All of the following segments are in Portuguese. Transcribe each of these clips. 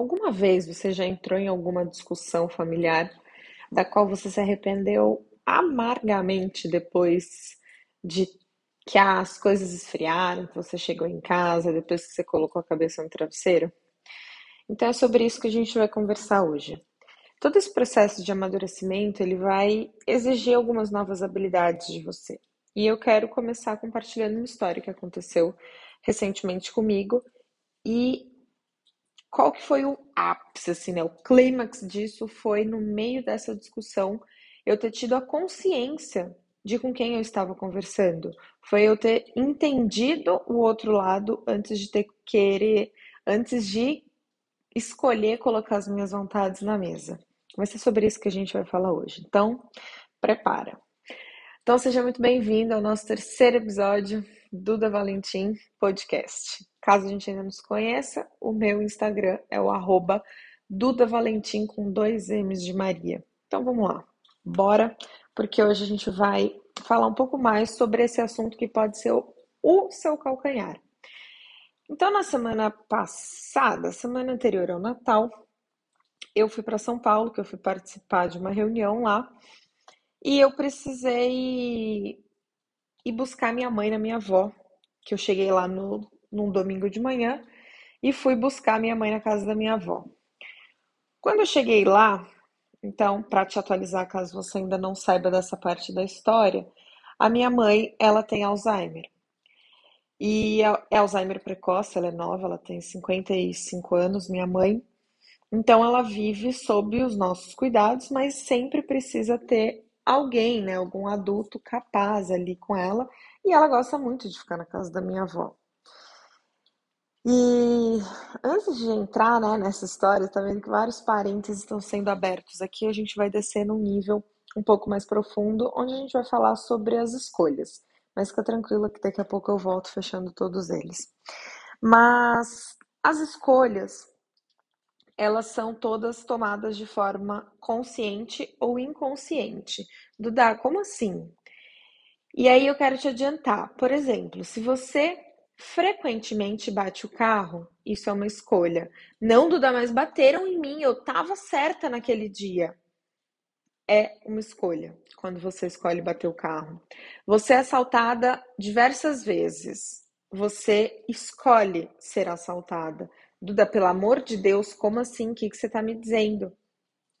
Alguma vez você já entrou em alguma discussão familiar da qual você se arrependeu amargamente depois de que as coisas esfriaram, que você chegou em casa, depois que você colocou a cabeça no travesseiro? Então é sobre isso que a gente vai conversar hoje. Todo esse processo de amadurecimento, ele vai exigir algumas novas habilidades de você. E eu quero começar compartilhando uma história que aconteceu recentemente comigo e qual que foi o ápice, assim, né? O clímax disso foi no meio dessa discussão eu ter tido a consciência de com quem eu estava conversando. Foi eu ter entendido o outro lado antes de ter querer, antes de escolher colocar as minhas vontades na mesa. Vai ser sobre isso que a gente vai falar hoje. Então, prepara. Então, seja muito bem-vindo ao nosso terceiro episódio Duda Valentim Podcast. Caso a gente ainda não se conheça, o meu Instagram é o arroba Duda Valentim com dois M's de Maria. Então vamos lá, bora, porque hoje a gente vai falar um pouco mais sobre esse assunto que pode ser o, o seu calcanhar. Então, na semana passada, semana anterior ao Natal, eu fui para São Paulo, que eu fui participar de uma reunião lá, e eu precisei e buscar minha mãe na minha avó, que eu cheguei lá no, num domingo de manhã e fui buscar minha mãe na casa da minha avó. Quando eu cheguei lá, então, para te atualizar, caso você ainda não saiba dessa parte da história, a minha mãe, ela tem Alzheimer. E é Alzheimer precoce, ela é nova, ela tem 55 anos, minha mãe. Então, ela vive sob os nossos cuidados, mas sempre precisa ter alguém, né, algum adulto capaz ali com ela, e ela gosta muito de ficar na casa da minha avó. E antes de entrar, né, nessa história, tá vendo que vários parênteses estão sendo abertos aqui, a gente vai descer num nível um pouco mais profundo, onde a gente vai falar sobre as escolhas. Mas fica tranquila que daqui a pouco eu volto fechando todos eles. Mas as escolhas, elas são todas tomadas de forma consciente ou inconsciente. Duda, como assim? E aí eu quero te adiantar, por exemplo, se você frequentemente bate o carro, isso é uma escolha. Não, Duda, mas bateram em mim, eu tava certa naquele dia. É uma escolha quando você escolhe bater o carro. Você é assaltada diversas vezes. Você escolhe ser assaltada. Duda, pelo amor de Deus, como assim? O que, que você está me dizendo?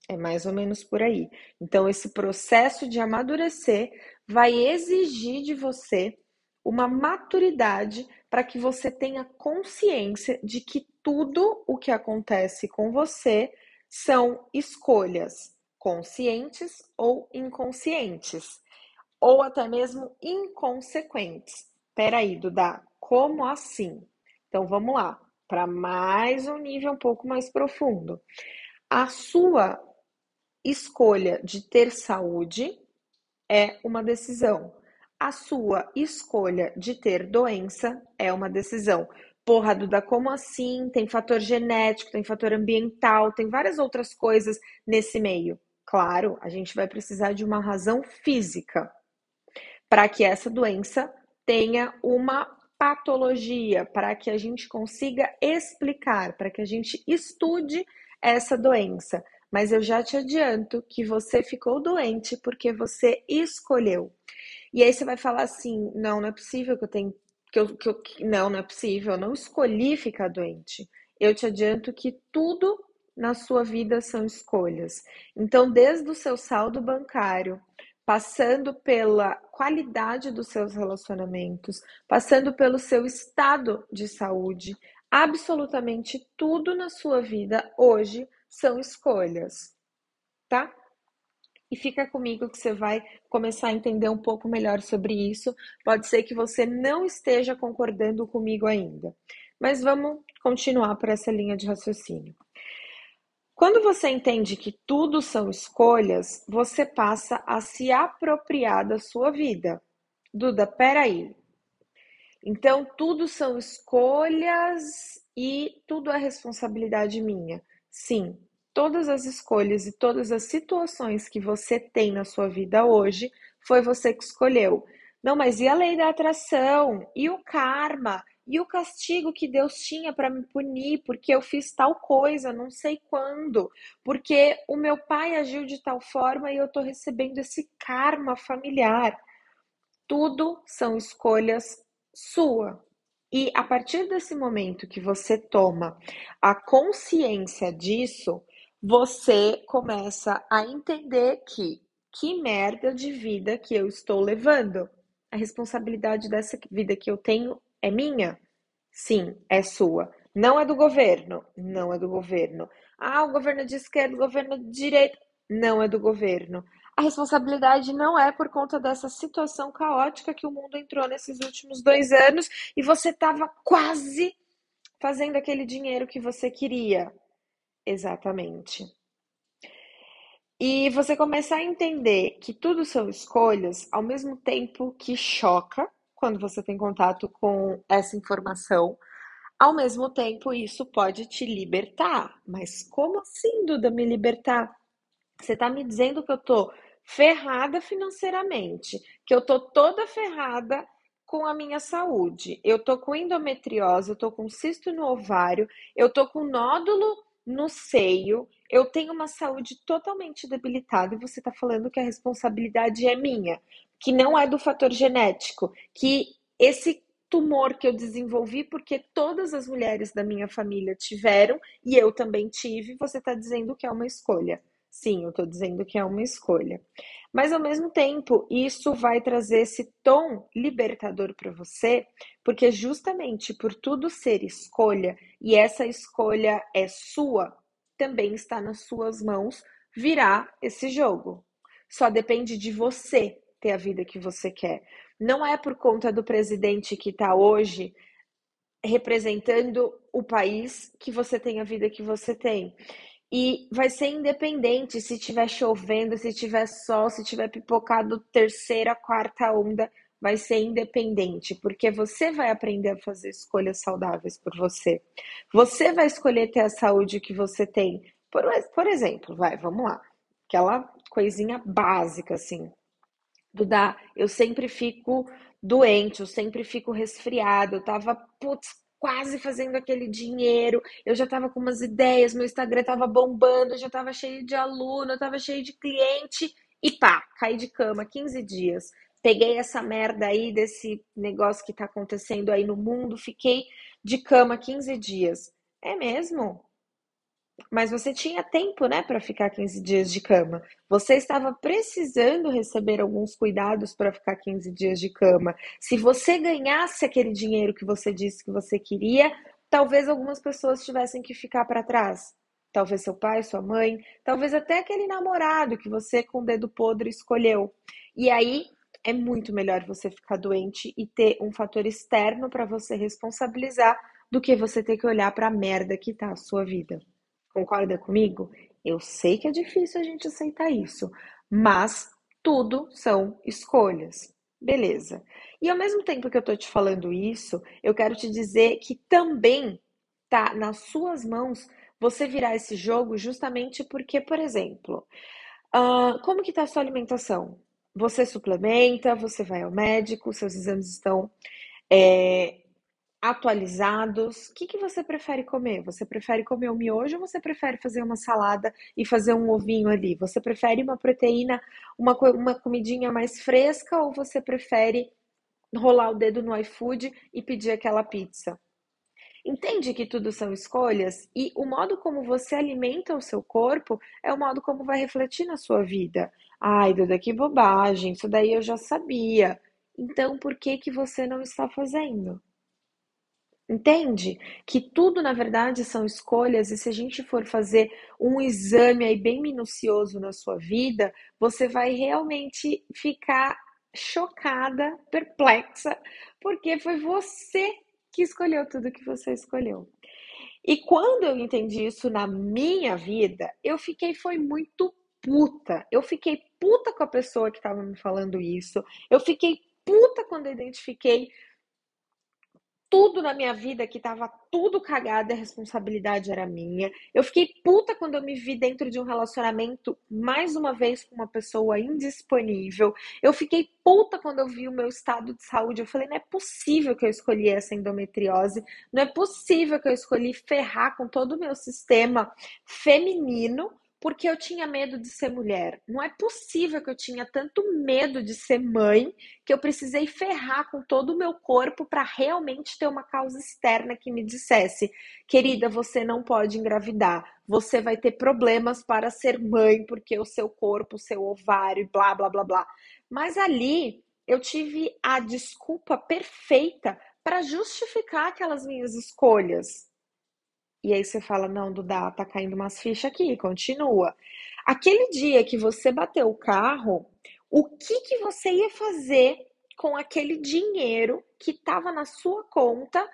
É mais ou menos por aí. Então, esse processo de amadurecer vai exigir de você uma maturidade para que você tenha consciência de que tudo o que acontece com você são escolhas conscientes ou inconscientes, ou até mesmo inconsequentes. Peraí, Duda, como assim? Então vamos lá para mais um nível um pouco mais profundo. A sua escolha de ter saúde é uma decisão. A sua escolha de ter doença é uma decisão. Porra, Duda, como assim? Tem fator genético, tem fator ambiental, tem várias outras coisas nesse meio. Claro, a gente vai precisar de uma razão física para que essa doença tenha uma patologia, para que a gente consiga explicar, para que a gente estude essa doença. Mas eu já te adianto que você ficou doente porque você escolheu. E aí você vai falar assim: não, não é possível que eu tenha. Que eu, que eu, não, não é possível, eu não escolhi ficar doente. Eu te adianto que tudo na sua vida são escolhas. Então, desde o seu saldo bancário passando pela qualidade dos seus relacionamentos, passando pelo seu estado de saúde, absolutamente tudo na sua vida hoje são escolhas, tá? E fica comigo que você vai começar a entender um pouco melhor sobre isso. Pode ser que você não esteja concordando comigo ainda, mas vamos continuar por essa linha de raciocínio. Quando você entende que tudo são escolhas, você passa a se apropriar da sua vida. Duda, peraí. Então, tudo são escolhas e tudo é responsabilidade minha. Sim, todas as escolhas e todas as situações que você tem na sua vida hoje foi você que escolheu. Não, mas e a lei da atração? E o karma? e o castigo que Deus tinha para me punir porque eu fiz tal coisa, não sei quando, porque o meu pai agiu de tal forma e eu estou recebendo esse karma familiar. Tudo são escolhas sua. E a partir desse momento que você toma a consciência disso, você começa a entender que que merda de vida que eu estou levando. A responsabilidade dessa vida que eu tenho é minha? Sim, é sua. Não é do governo? Não é do governo. Ah, o governo de esquerda, o governo de direita? Não é do governo. A responsabilidade não é por conta dessa situação caótica que o mundo entrou nesses últimos dois anos e você estava quase fazendo aquele dinheiro que você queria. Exatamente. E você começa a entender que tudo são escolhas, ao mesmo tempo que choca quando você tem contato com essa informação, ao mesmo tempo isso pode te libertar. Mas como assim, Duda, me libertar? Você está me dizendo que eu tô ferrada financeiramente, que eu tô toda ferrada com a minha saúde. Eu tô com endometriose, eu tô com cisto no ovário, eu tô com nódulo no seio, eu tenho uma saúde totalmente debilitada e você está falando que a responsabilidade é minha, que não é do fator genético, que esse tumor que eu desenvolvi porque todas as mulheres da minha família tiveram e eu também tive, você está dizendo que é uma escolha. Sim, eu estou dizendo que é uma escolha. Mas ao mesmo tempo, isso vai trazer esse tom libertador para você, porque justamente por tudo ser escolha e essa escolha é sua, também está nas suas mãos virar esse jogo. Só depende de você ter a vida que você quer. Não é por conta do presidente que está hoje representando o país que você tem a vida que você tem. E vai ser independente se tiver chovendo, se tiver sol, se tiver pipocado terceira, quarta onda, vai ser independente, porque você vai aprender a fazer escolhas saudáveis por você. Você vai escolher ter a saúde que você tem. Por, por exemplo, vai, vamos lá. Aquela coisinha básica, assim. Duda, eu sempre fico doente, eu sempre fico resfriada, eu tava, putz, quase fazendo aquele dinheiro, eu já estava com umas ideias, meu Instagram estava bombando, já estava cheio de aluno, eu estava cheio de cliente e pá, caí de cama 15 dias. Peguei essa merda aí desse negócio que está acontecendo aí no mundo, fiquei de cama 15 dias. É mesmo? Mas você tinha tempo, né, para ficar 15 dias de cama. Você estava precisando receber alguns cuidados para ficar 15 dias de cama. Se você ganhasse aquele dinheiro que você disse que você queria, talvez algumas pessoas tivessem que ficar para trás. Talvez seu pai, sua mãe, talvez até aquele namorado que você com o dedo podre escolheu. E aí é muito melhor você ficar doente e ter um fator externo para você responsabilizar do que você ter que olhar para a merda que tá a sua vida. Concorda comigo? Eu sei que é difícil a gente aceitar isso, mas tudo são escolhas. Beleza. E ao mesmo tempo que eu tô te falando isso, eu quero te dizer que também tá nas suas mãos você virar esse jogo justamente porque, por exemplo, uh, como que tá a sua alimentação? Você suplementa, você vai ao médico, seus exames estão é, atualizados. O que, que você prefere comer? Você prefere comer um miojo ou você prefere fazer uma salada e fazer um ovinho ali? Você prefere uma proteína, uma, uma comidinha mais fresca ou você prefere rolar o dedo no iFood e pedir aquela pizza? Entende que tudo são escolhas e o modo como você alimenta o seu corpo é o modo como vai refletir na sua vida. Ai, Duda, que bobagem, isso daí eu já sabia. Então, por que que você não está fazendo? Entende? Que tudo, na verdade, são escolhas, e se a gente for fazer um exame aí bem minucioso na sua vida, você vai realmente ficar chocada, perplexa, porque foi você que escolheu tudo que você escolheu. E quando eu entendi isso na minha vida, eu fiquei foi muito puta. Eu fiquei puta com a pessoa que estava me falando isso. Eu fiquei puta quando eu identifiquei tudo na minha vida que tava tudo cagado a responsabilidade era minha. Eu fiquei puta quando eu me vi dentro de um relacionamento, mais uma vez, com uma pessoa indisponível. Eu fiquei puta quando eu vi o meu estado de saúde. Eu falei, não é possível que eu escolhi essa endometriose, não é possível que eu escolhi ferrar com todo o meu sistema feminino porque eu tinha medo de ser mulher. Não é possível que eu tinha tanto medo de ser mãe que eu precisei ferrar com todo o meu corpo para realmente ter uma causa externa que me dissesse: querida, você não pode engravidar, você vai ter problemas para ser mãe porque o seu corpo, o seu ovário, blá blá blá blá. Mas ali eu tive a desculpa perfeita para justificar aquelas minhas escolhas. E aí você fala: não, Duda, tá caindo umas fichas aqui, continua. Aquele dia que você bateu o carro, o que, que você ia fazer com aquele dinheiro que estava na sua conta,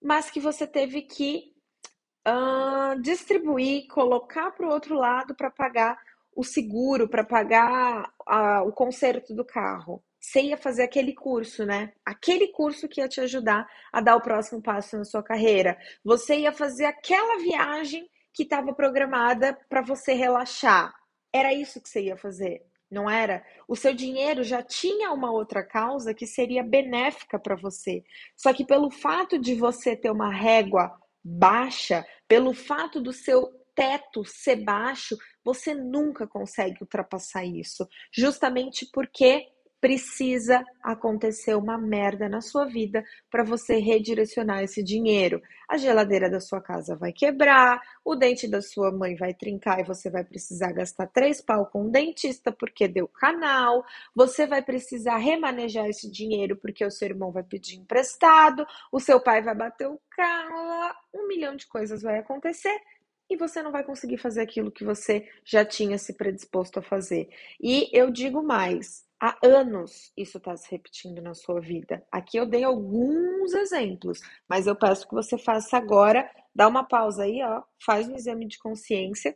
mas que você teve que uh, distribuir, colocar para o outro lado para pagar o seguro, para pagar uh, o conserto do carro? Você ia fazer aquele curso, né? Aquele curso que ia te ajudar a dar o próximo passo na sua carreira. Você ia fazer aquela viagem que estava programada para você relaxar. Era isso que você ia fazer, não era? O seu dinheiro já tinha uma outra causa que seria benéfica para você. Só que pelo fato de você ter uma régua baixa, pelo fato do seu teto ser baixo, você nunca consegue ultrapassar isso. Justamente porque precisa acontecer uma merda na sua vida para você redirecionar esse dinheiro. A geladeira da sua casa vai quebrar, o dente da sua mãe vai trincar e você vai precisar gastar três pau com um dentista porque deu canal. Você vai precisar remanejar esse dinheiro porque o seu irmão vai pedir emprestado, o seu pai vai bater o carro, um milhão de coisas vai acontecer e você não vai conseguir fazer aquilo que você já tinha se predisposto a fazer. E eu digo mais, Há anos isso está se repetindo na sua vida. Aqui eu dei alguns exemplos, mas eu peço que você faça agora, dá uma pausa aí, ó, faz um exame de consciência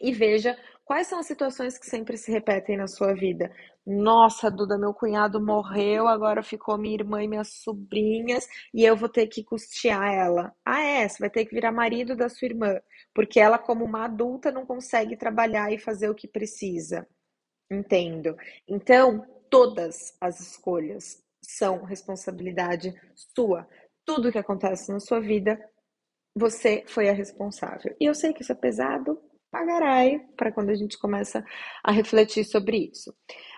e veja quais são as situações que sempre se repetem na sua vida. Nossa, Duda, meu cunhado morreu, agora ficou minha irmã e minhas sobrinhas e eu vou ter que custear ela. Ah, é? Você vai ter que virar marido da sua irmã, porque ela, como uma adulta, não consegue trabalhar e fazer o que precisa. Entendo. Então, todas as escolhas são responsabilidade sua. Tudo que acontece na sua vida, você foi a responsável. E eu sei que isso é pesado, pagarai, para quando a gente começa a refletir sobre isso.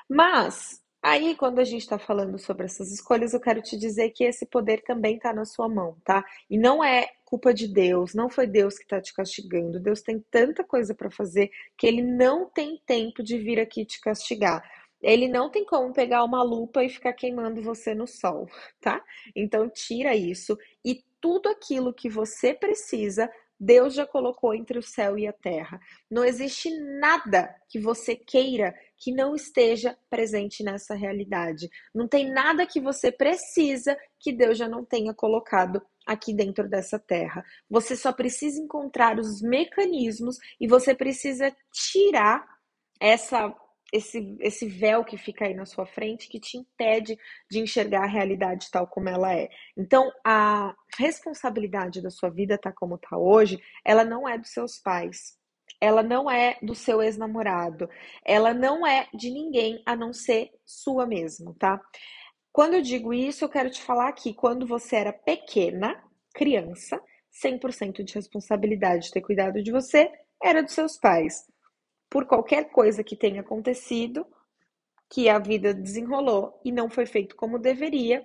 Mas, aí, quando a gente está falando sobre essas escolhas, eu quero te dizer que esse poder também está na sua mão, tá? E não é culpa de Deus, não foi Deus que está te castigando. Deus tem tanta coisa para fazer que ele não tem tempo de vir aqui te castigar. Ele não tem como pegar uma lupa e ficar queimando você no sol, tá? Então tira isso e tudo aquilo que você precisa Deus já colocou entre o céu e a terra. Não existe nada que você queira que não esteja presente nessa realidade. Não tem nada que você precisa que Deus já não tenha colocado aqui dentro dessa terra. Você só precisa encontrar os mecanismos e você precisa tirar essa esse, esse véu que fica aí na sua frente que te impede de enxergar a realidade tal como ela é. Então, a responsabilidade da sua vida, tá como tá hoje, ela não é dos seus pais. Ela não é do seu ex-namorado. Ela não é de ninguém a não ser sua mesmo, tá? Quando eu digo isso, eu quero te falar que quando você era pequena, criança, 100% de responsabilidade de ter cuidado de você era dos seus pais. Por qualquer coisa que tenha acontecido, que a vida desenrolou e não foi feito como deveria,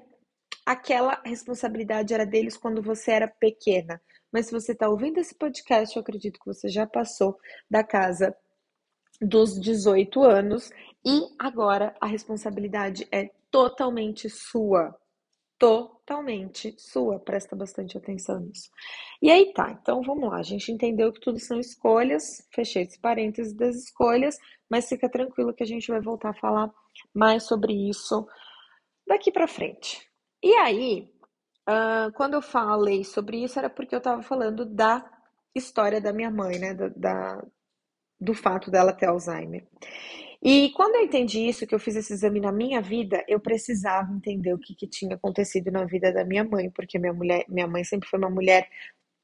aquela responsabilidade era deles quando você era pequena. Mas se você está ouvindo esse podcast, eu acredito que você já passou da casa dos 18 anos e agora a responsabilidade é totalmente sua. Totalmente sua. Presta bastante atenção nisso. E aí tá, então vamos lá. A gente entendeu que tudo são escolhas. Fechei esse parênteses das escolhas, mas fica tranquilo que a gente vai voltar a falar mais sobre isso daqui para frente. E aí, uh, quando eu falei sobre isso, era porque eu estava falando da história da minha mãe, né? Da, da, do fato dela ter Alzheimer. E quando eu entendi isso, que eu fiz esse exame na minha vida, eu precisava entender o que, que tinha acontecido na vida da minha mãe, porque minha mulher, minha mãe sempre foi uma mulher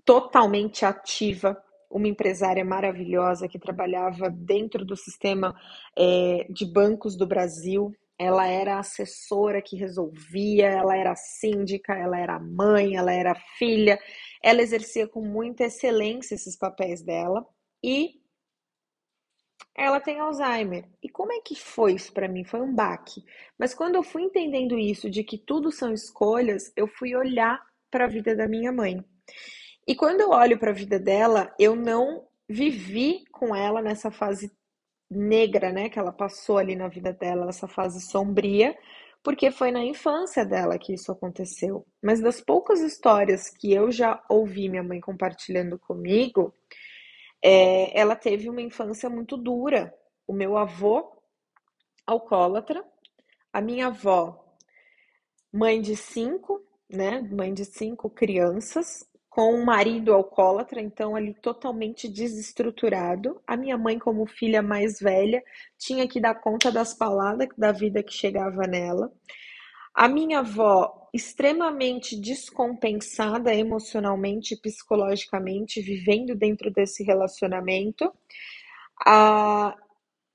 totalmente ativa, uma empresária maravilhosa que trabalhava dentro do sistema é, de bancos do Brasil. Ela era assessora que resolvia, ela era síndica, ela era mãe, ela era filha. Ela exercia com muita excelência esses papéis dela e ela tem Alzheimer. E como é que foi isso para mim? Foi um baque. Mas quando eu fui entendendo isso, de que tudo são escolhas, eu fui olhar para a vida da minha mãe. E quando eu olho para a vida dela, eu não vivi com ela nessa fase negra, né, que ela passou ali na vida dela, essa fase sombria, porque foi na infância dela que isso aconteceu. Mas das poucas histórias que eu já ouvi minha mãe compartilhando comigo, é, ela teve uma infância muito dura. O meu avô, alcoólatra, a minha avó, mãe de cinco, né? Mãe de cinco crianças, com um marido alcoólatra, então ali totalmente desestruturado. A minha mãe, como filha mais velha, tinha que dar conta das palavras da vida que chegava nela. A minha avó, extremamente descompensada emocionalmente e psicologicamente, vivendo dentro desse relacionamento. A,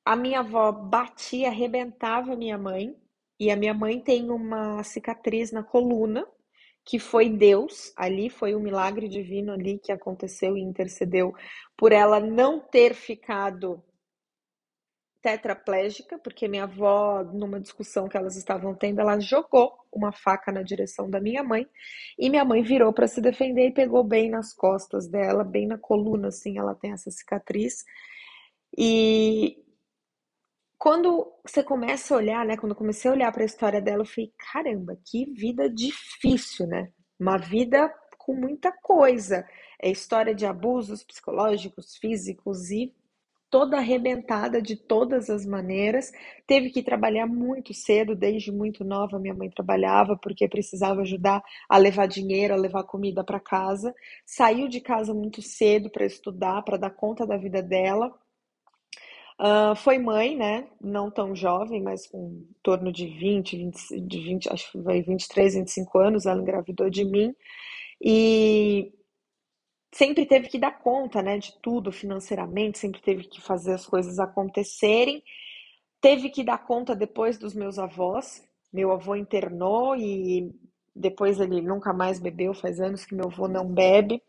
a minha avó batia, arrebentava minha mãe, e a minha mãe tem uma cicatriz na coluna, que foi Deus, ali foi um milagre divino ali que aconteceu e intercedeu por ela não ter ficado tetraplégica, porque minha avó, numa discussão que elas estavam tendo, ela jogou uma faca na direção da minha mãe e minha mãe virou para se defender e pegou bem nas costas dela, bem na coluna, assim, ela tem essa cicatriz. E quando você começa a olhar, né, quando eu comecei a olhar para a história dela, eu falei, caramba, que vida difícil, né? Uma vida com muita coisa. É história de abusos psicológicos, físicos e toda arrebentada de todas as maneiras, teve que trabalhar muito cedo, desde muito nova minha mãe trabalhava porque precisava ajudar a levar dinheiro, a levar comida para casa. Saiu de casa muito cedo para estudar, para dar conta da vida dela. Uh, foi mãe, né? Não tão jovem, mas com em torno de 20, 20, de 20, acho que foi 23, 25 anos, ela engravidou de mim. E sempre teve que dar conta, né, de tudo financeiramente, sempre teve que fazer as coisas acontecerem. Teve que dar conta depois dos meus avós. Meu avô internou e depois ele nunca mais bebeu, faz anos que meu avô não bebe.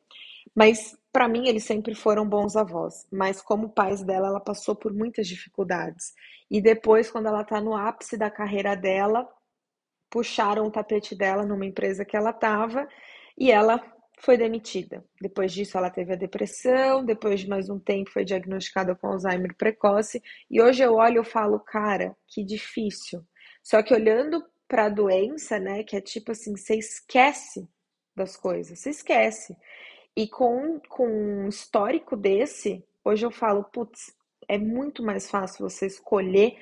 Mas para mim eles sempre foram bons avós, mas como pais dela, ela passou por muitas dificuldades. E depois, quando ela está no ápice da carreira dela, puxaram o tapete dela numa empresa que ela estava e ela foi demitida. Depois disso, ela teve a depressão, depois de mais um tempo foi diagnosticada com Alzheimer precoce, e hoje eu olho e falo, cara, que difícil. Só que olhando para a doença, né, que é tipo assim, você esquece das coisas, você esquece. E com, com um histórico desse, hoje eu falo, putz, é muito mais fácil você escolher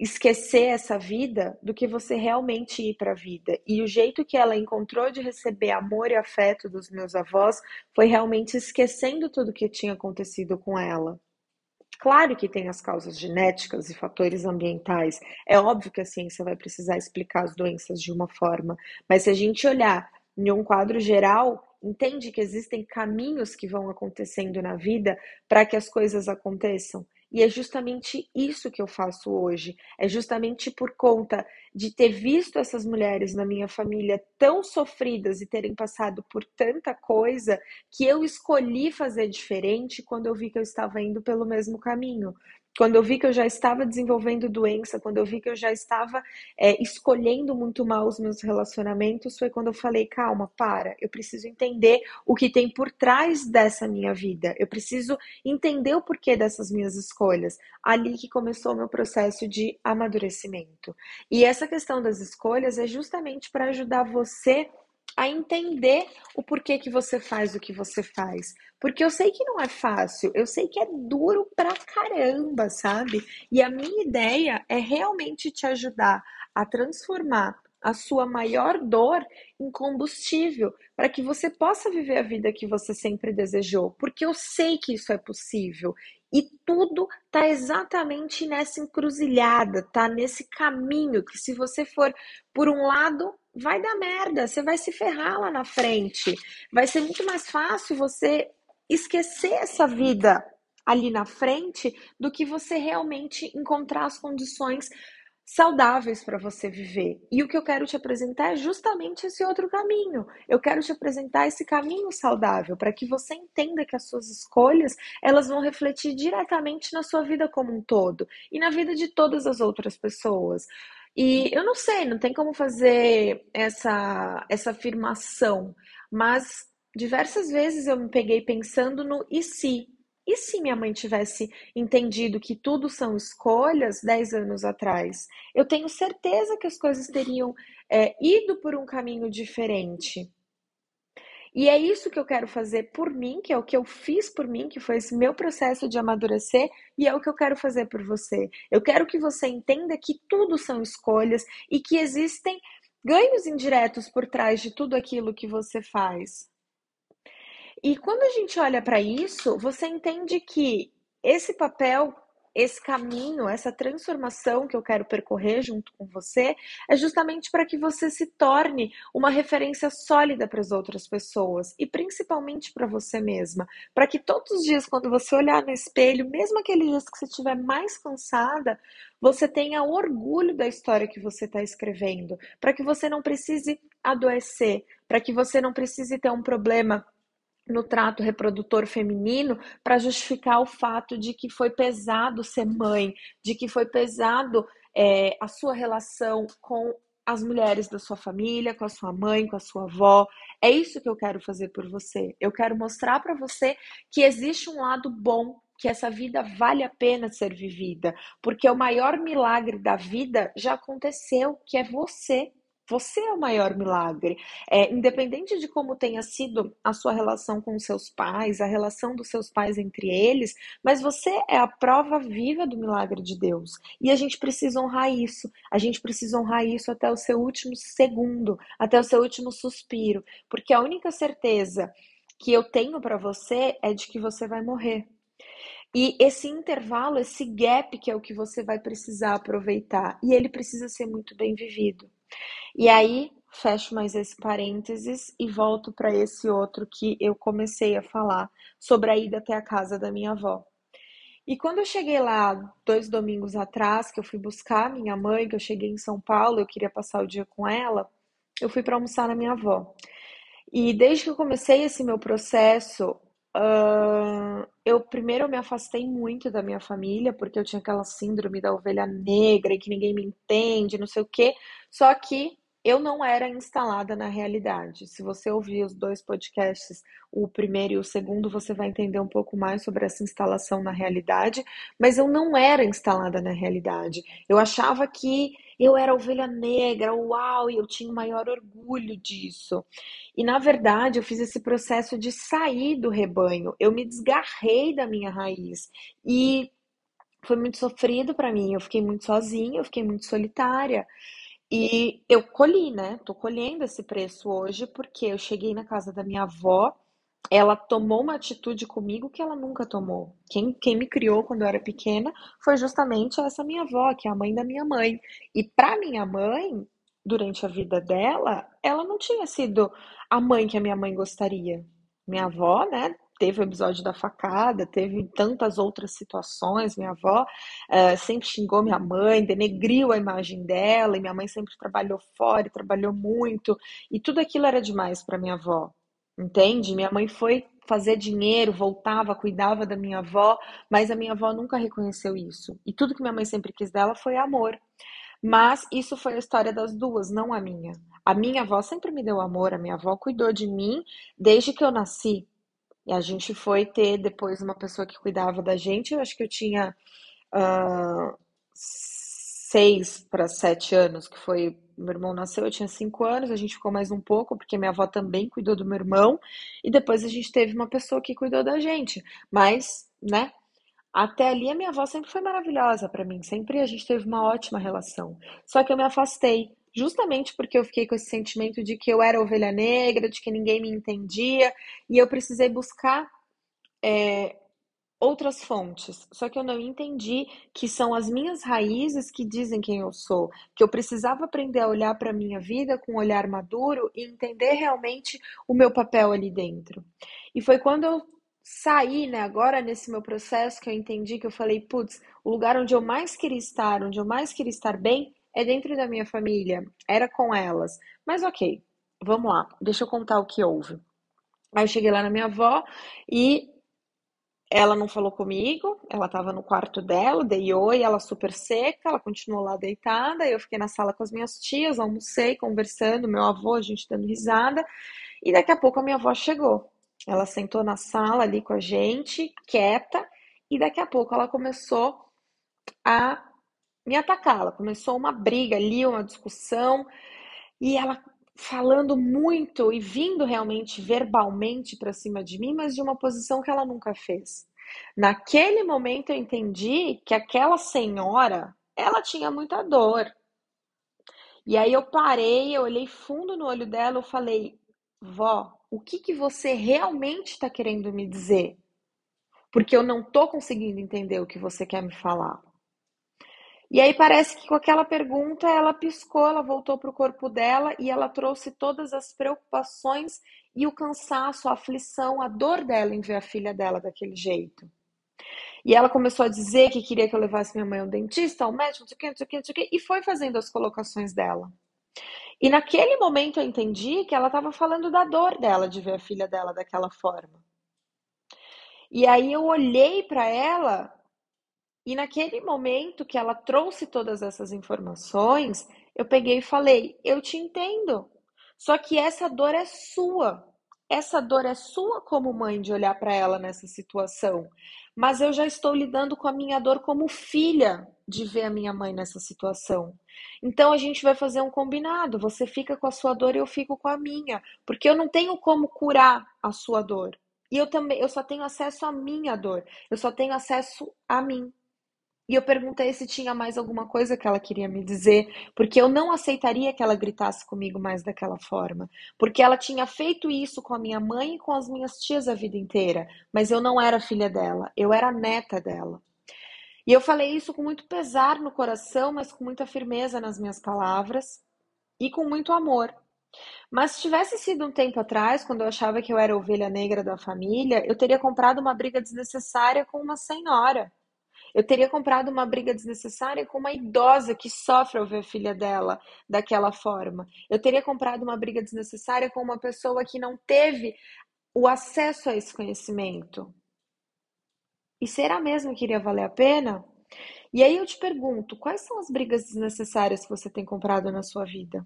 esquecer essa vida do que você realmente ir para a vida. E o jeito que ela encontrou de receber amor e afeto dos meus avós foi realmente esquecendo tudo que tinha acontecido com ela. Claro que tem as causas genéticas e fatores ambientais. É óbvio que a ciência vai precisar explicar as doenças de uma forma, mas se a gente olhar em um quadro geral, entende que existem caminhos que vão acontecendo na vida para que as coisas aconteçam. E é justamente isso que eu faço hoje. É justamente por conta de ter visto essas mulheres na minha família tão sofridas e terem passado por tanta coisa que eu escolhi fazer diferente quando eu vi que eu estava indo pelo mesmo caminho. Quando eu vi que eu já estava desenvolvendo doença, quando eu vi que eu já estava é, escolhendo muito mal os meus relacionamentos, foi quando eu falei: calma, para, eu preciso entender o que tem por trás dessa minha vida, eu preciso entender o porquê dessas minhas escolhas. Ali que começou o meu processo de amadurecimento. E essa questão das escolhas é justamente para ajudar você a entender o porquê que você faz o que você faz. Porque eu sei que não é fácil, eu sei que é duro pra caramba, sabe? E a minha ideia é realmente te ajudar a transformar a sua maior dor em combustível para que você possa viver a vida que você sempre desejou, porque eu sei que isso é possível. E tudo tá exatamente nessa encruzilhada, tá nesse caminho que se você for por um lado, vai dar merda, você vai se ferrar lá na frente. Vai ser muito mais fácil você esquecer essa vida ali na frente do que você realmente encontrar as condições saudáveis para você viver. E o que eu quero te apresentar é justamente esse outro caminho. Eu quero te apresentar esse caminho saudável para que você entenda que as suas escolhas, elas vão refletir diretamente na sua vida como um todo e na vida de todas as outras pessoas. E eu não sei, não tem como fazer essa essa afirmação, mas diversas vezes eu me peguei pensando no e se e se minha mãe tivesse entendido que tudo são escolhas 10 anos atrás? Eu tenho certeza que as coisas teriam é, ido por um caminho diferente. E é isso que eu quero fazer por mim, que é o que eu fiz por mim, que foi esse meu processo de amadurecer, e é o que eu quero fazer por você. Eu quero que você entenda que tudo são escolhas e que existem ganhos indiretos por trás de tudo aquilo que você faz. E quando a gente olha para isso, você entende que esse papel, esse caminho, essa transformação que eu quero percorrer junto com você, é justamente para que você se torne uma referência sólida para as outras pessoas e principalmente para você mesma, para que todos os dias quando você olhar no espelho, mesmo aqueles dias que você estiver mais cansada, você tenha orgulho da história que você está escrevendo, para que você não precise adoecer, para que você não precise ter um problema no trato reprodutor feminino para justificar o fato de que foi pesado ser mãe, de que foi pesado é, a sua relação com as mulheres da sua família, com a sua mãe, com a sua avó. É isso que eu quero fazer por você. Eu quero mostrar para você que existe um lado bom, que essa vida vale a pena ser vivida, porque o maior milagre da vida já aconteceu, que é você você é o maior milagre. É, independente de como tenha sido a sua relação com seus pais, a relação dos seus pais entre eles, mas você é a prova viva do milagre de Deus. E a gente precisa honrar isso. A gente precisa honrar isso até o seu último segundo, até o seu último suspiro. Porque a única certeza que eu tenho para você é de que você vai morrer. E esse intervalo, esse gap, que é o que você vai precisar aproveitar. E ele precisa ser muito bem vivido. E aí, fecho mais esse parênteses e volto para esse outro que eu comecei a falar sobre a ida até a casa da minha avó. E quando eu cheguei lá dois domingos atrás, que eu fui buscar minha mãe, que eu cheguei em São Paulo, eu queria passar o dia com ela, eu fui para almoçar na minha avó. E desde que eu comecei esse meu processo, uh, eu primeiro me afastei muito da minha família, porque eu tinha aquela síndrome da ovelha negra e que ninguém me entende, não sei o quê. Só que eu não era instalada na realidade. Se você ouvir os dois podcasts, o primeiro e o segundo, você vai entender um pouco mais sobre essa instalação na realidade, mas eu não era instalada na realidade. Eu achava que eu era ovelha negra, uau, e eu tinha o maior orgulho disso. E na verdade, eu fiz esse processo de sair do rebanho. Eu me desgarrei da minha raiz e foi muito sofrido para mim. Eu fiquei muito sozinha, eu fiquei muito solitária. E eu colhi, né? Tô colhendo esse preço hoje porque eu cheguei na casa da minha avó, ela tomou uma atitude comigo que ela nunca tomou. Quem, quem me criou quando eu era pequena foi justamente essa minha avó, que é a mãe da minha mãe. E para minha mãe, durante a vida dela, ela não tinha sido a mãe que a minha mãe gostaria. Minha avó, né, teve o episódio da facada, teve tantas outras situações. Minha avó uh, sempre xingou minha mãe, denegriu a imagem dela, e minha mãe sempre trabalhou fora trabalhou muito, e tudo aquilo era demais para minha avó, entende? Minha mãe foi fazer dinheiro, voltava, cuidava da minha avó, mas a minha avó nunca reconheceu isso. E tudo que minha mãe sempre quis dela foi amor. Mas isso foi a história das duas, não a minha. A minha avó sempre me deu amor, a minha avó cuidou de mim desde que eu nasci. E a gente foi ter depois uma pessoa que cuidava da gente. Eu acho que eu tinha uh, seis para sete anos, que foi. Meu irmão nasceu, eu tinha cinco anos, a gente ficou mais um pouco, porque minha avó também cuidou do meu irmão, e depois a gente teve uma pessoa que cuidou da gente. Mas, né, até ali a minha avó sempre foi maravilhosa para mim, sempre a gente teve uma ótima relação. Só que eu me afastei justamente porque eu fiquei com esse sentimento de que eu era ovelha negra, de que ninguém me entendia, e eu precisei buscar é, outras fontes, só que eu não entendi que são as minhas raízes que dizem quem eu sou, que eu precisava aprender a olhar para a minha vida com um olhar maduro e entender realmente o meu papel ali dentro. E foi quando eu saí, né, agora nesse meu processo que eu entendi que eu falei, putz, o lugar onde eu mais queria estar, onde eu mais queria estar bem, é dentro da minha família, era com elas. Mas ok, vamos lá, deixa eu contar o que houve. Aí eu cheguei lá na minha avó e ela não falou comigo, ela estava no quarto dela, dei oi, ela super seca, ela continuou lá deitada, eu fiquei na sala com as minhas tias, almocei, conversando, meu avô, a gente dando risada, e daqui a pouco a minha avó chegou. Ela sentou na sala ali com a gente, quieta, e daqui a pouco ela começou a me atacar. Ela começou uma briga ali, uma discussão, e ela falando muito e vindo realmente verbalmente para cima de mim, mas de uma posição que ela nunca fez. Naquele momento eu entendi que aquela senhora, ela tinha muita dor. E aí eu parei, eu olhei fundo no olho dela, eu falei: "Vó, o que que você realmente está querendo me dizer? Porque eu não estou conseguindo entender o que você quer me falar." E aí parece que com aquela pergunta ela piscou, ela voltou para o corpo dela e ela trouxe todas as preocupações e o cansaço, a aflição, a dor dela em ver a filha dela daquele jeito. E ela começou a dizer que queria que eu levasse minha mãe ao dentista, ao médico, não sei o que, não sei o que, não sei o que, e foi fazendo as colocações dela. E naquele momento eu entendi que ela estava falando da dor dela de ver a filha dela daquela forma. E aí eu olhei para ela e naquele momento que ela trouxe todas essas informações, eu peguei e falei: Eu te entendo. Só que essa dor é sua. Essa dor é sua como mãe de olhar para ela nessa situação. Mas eu já estou lidando com a minha dor como filha de ver a minha mãe nessa situação. Então a gente vai fazer um combinado. Você fica com a sua dor e eu fico com a minha, porque eu não tenho como curar a sua dor. E eu também, eu só tenho acesso à minha dor. Eu só tenho acesso a mim. E eu perguntei se tinha mais alguma coisa que ela queria me dizer, porque eu não aceitaria que ela gritasse comigo mais daquela forma. Porque ela tinha feito isso com a minha mãe e com as minhas tias a vida inteira, mas eu não era filha dela, eu era neta dela. E eu falei isso com muito pesar no coração, mas com muita firmeza nas minhas palavras e com muito amor. Mas se tivesse sido um tempo atrás, quando eu achava que eu era ovelha negra da família, eu teria comprado uma briga desnecessária com uma senhora eu teria comprado uma briga desnecessária com uma idosa que sofre ao ver a filha dela daquela forma. Eu teria comprado uma briga desnecessária com uma pessoa que não teve o acesso a esse conhecimento. E será mesmo que iria valer a pena? E aí eu te pergunto, quais são as brigas desnecessárias que você tem comprado na sua vida?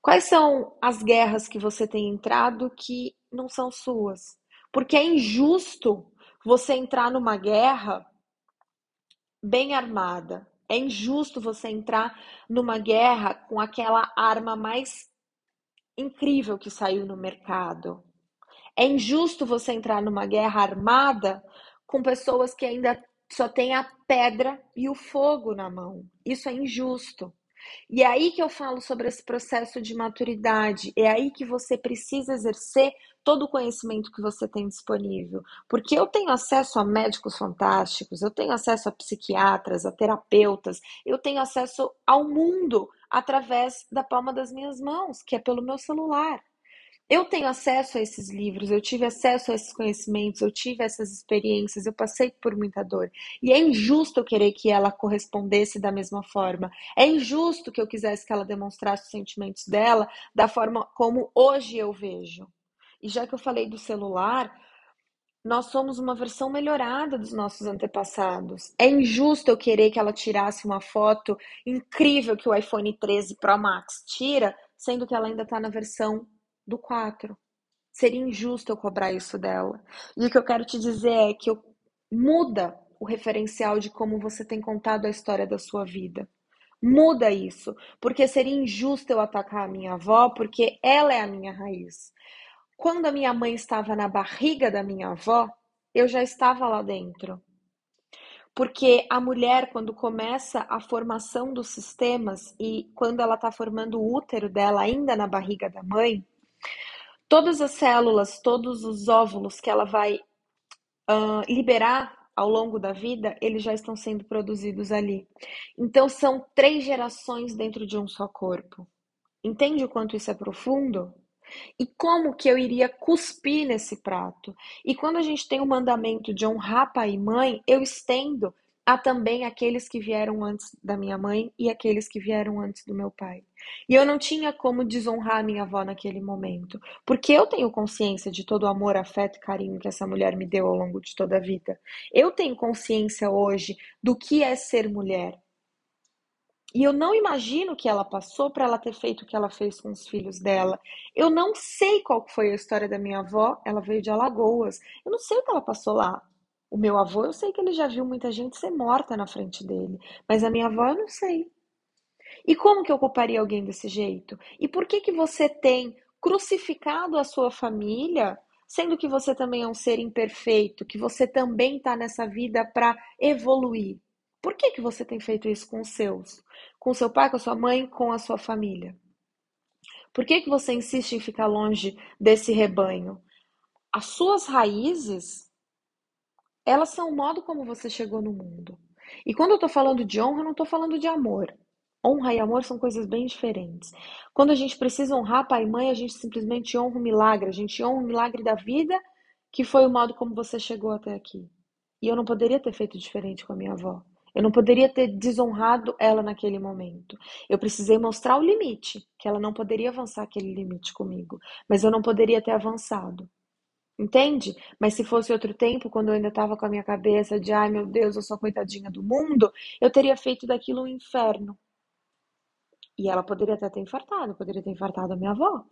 Quais são as guerras que você tem entrado que não são suas? Porque é injusto você entrar numa guerra bem armada. É injusto você entrar numa guerra com aquela arma mais incrível que saiu no mercado. É injusto você entrar numa guerra armada com pessoas que ainda só têm a pedra e o fogo na mão. Isso é injusto. E é aí que eu falo sobre esse processo de maturidade. É aí que você precisa exercer todo o conhecimento que você tem disponível. Porque eu tenho acesso a médicos fantásticos, eu tenho acesso a psiquiatras, a terapeutas, eu tenho acesso ao mundo através da palma das minhas mãos, que é pelo meu celular. Eu tenho acesso a esses livros, eu tive acesso a esses conhecimentos, eu tive essas experiências, eu passei por muita dor. E é injusto eu querer que ela correspondesse da mesma forma. É injusto que eu quisesse que ela demonstrasse os sentimentos dela da forma como hoje eu vejo. E já que eu falei do celular, nós somos uma versão melhorada dos nossos antepassados. É injusto eu querer que ela tirasse uma foto incrível que o iPhone 13 Pro Max tira, sendo que ela ainda está na versão do 4. Seria injusto eu cobrar isso dela. E o que eu quero te dizer é que eu, muda o referencial de como você tem contado a história da sua vida. Muda isso, porque seria injusto eu atacar a minha avó, porque ela é a minha raiz. Quando a minha mãe estava na barriga da minha avó, eu já estava lá dentro. Porque a mulher, quando começa a formação dos sistemas e quando ela está formando o útero dela ainda na barriga da mãe, todas as células, todos os óvulos que ela vai uh, liberar ao longo da vida, eles já estão sendo produzidos ali. Então, são três gerações dentro de um só corpo. Entende o quanto isso é profundo? E como que eu iria cuspir nesse prato? E quando a gente tem o mandamento de honrar pai e mãe, eu estendo a também aqueles que vieram antes da minha mãe e aqueles que vieram antes do meu pai. E eu não tinha como desonrar a minha avó naquele momento, porque eu tenho consciência de todo o amor, afeto e carinho que essa mulher me deu ao longo de toda a vida. Eu tenho consciência hoje do que é ser mulher. E eu não imagino o que ela passou para ela ter feito o que ela fez com os filhos dela. Eu não sei qual foi a história da minha avó, ela veio de Alagoas. Eu não sei o que ela passou lá. O meu avô, eu sei que ele já viu muita gente ser morta na frente dele, mas a minha avó eu não sei. E como que eu culparia alguém desse jeito? E por que que você tem crucificado a sua família, sendo que você também é um ser imperfeito, que você também está nessa vida para evoluir? Por que que você tem feito isso com os seus? Com seu pai, com a sua mãe, com a sua família? Por que que você insiste em ficar longe desse rebanho? As suas raízes elas são o modo como você chegou no mundo. E quando eu estou falando de honra, eu não estou falando de amor. Honra e amor são coisas bem diferentes. Quando a gente precisa honrar pai e mãe, a gente simplesmente honra o milagre. A gente honra o milagre da vida, que foi o modo como você chegou até aqui. E eu não poderia ter feito diferente com a minha avó. Eu não poderia ter desonrado ela naquele momento. Eu precisei mostrar o limite, que ela não poderia avançar aquele limite comigo. Mas eu não poderia ter avançado. Entende? Mas se fosse outro tempo, quando eu ainda estava com a minha cabeça de ai meu Deus, eu sou a coitadinha do mundo, eu teria feito daquilo um inferno. E ela poderia até ter infartado, poderia ter infartado a minha avó.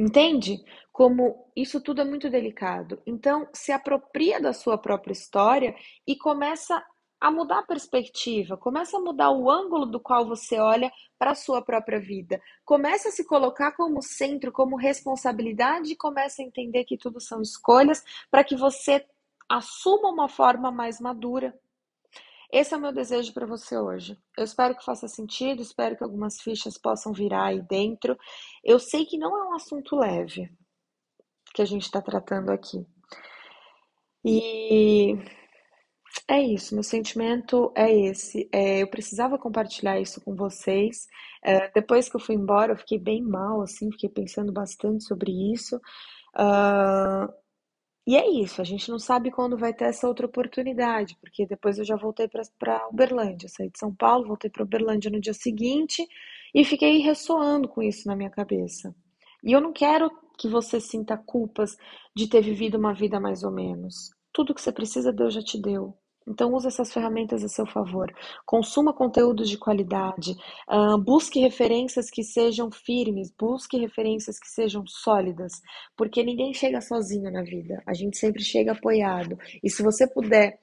Entende? Como isso tudo é muito delicado. Então, se apropria da sua própria história e começa a mudar a perspectiva, começa a mudar o ângulo do qual você olha para a sua própria vida. Começa a se colocar como centro, como responsabilidade e começa a entender que tudo são escolhas para que você assuma uma forma mais madura. Esse é o meu desejo para você hoje. Eu espero que faça sentido, espero que algumas fichas possam virar aí dentro. Eu sei que não é um assunto leve que a gente está tratando aqui. E é isso, meu sentimento é esse. É, eu precisava compartilhar isso com vocês. É, depois que eu fui embora, eu fiquei bem mal, assim, fiquei pensando bastante sobre isso. Uh, e é isso, a gente não sabe quando vai ter essa outra oportunidade, porque depois eu já voltei para Uberlândia, saí de São Paulo, voltei para Uberlândia no dia seguinte e fiquei ressoando com isso na minha cabeça. E eu não quero que você sinta culpas de ter vivido uma vida mais ou menos. Tudo que você precisa, Deus já te deu. Então, use essas ferramentas a seu favor. Consuma conteúdos de qualidade. Uh, busque referências que sejam firmes. Busque referências que sejam sólidas. Porque ninguém chega sozinho na vida. A gente sempre chega apoiado. E se você puder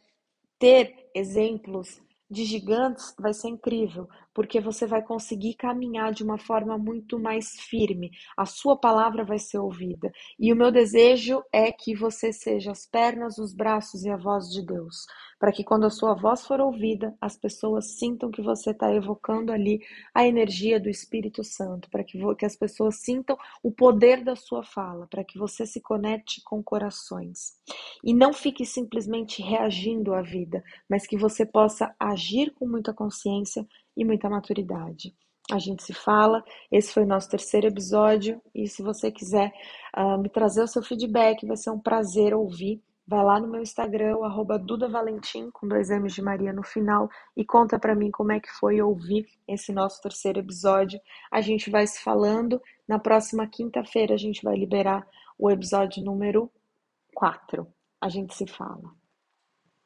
ter exemplos de gigantes vai ser incrível, porque você vai conseguir caminhar de uma forma muito mais firme. A sua palavra vai ser ouvida. E o meu desejo é que você seja as pernas, os braços e a voz de Deus, para que quando a sua voz for ouvida, as pessoas sintam que você está evocando ali a energia do Espírito Santo, para que, que as pessoas sintam o poder da sua fala, para que você se conecte com corações. E não fique simplesmente reagindo à vida, mas que você possa agir com muita consciência e muita maturidade. A gente se fala. Esse foi o nosso terceiro episódio. E se você quiser uh, me trazer o seu feedback, vai ser um prazer ouvir. Vai lá no meu Instagram, arroba Valentim, com dois M's de Maria no final, e conta para mim como é que foi ouvir esse nosso terceiro episódio. A gente vai se falando. Na próxima quinta-feira a gente vai liberar o episódio número 4. A gente se fala.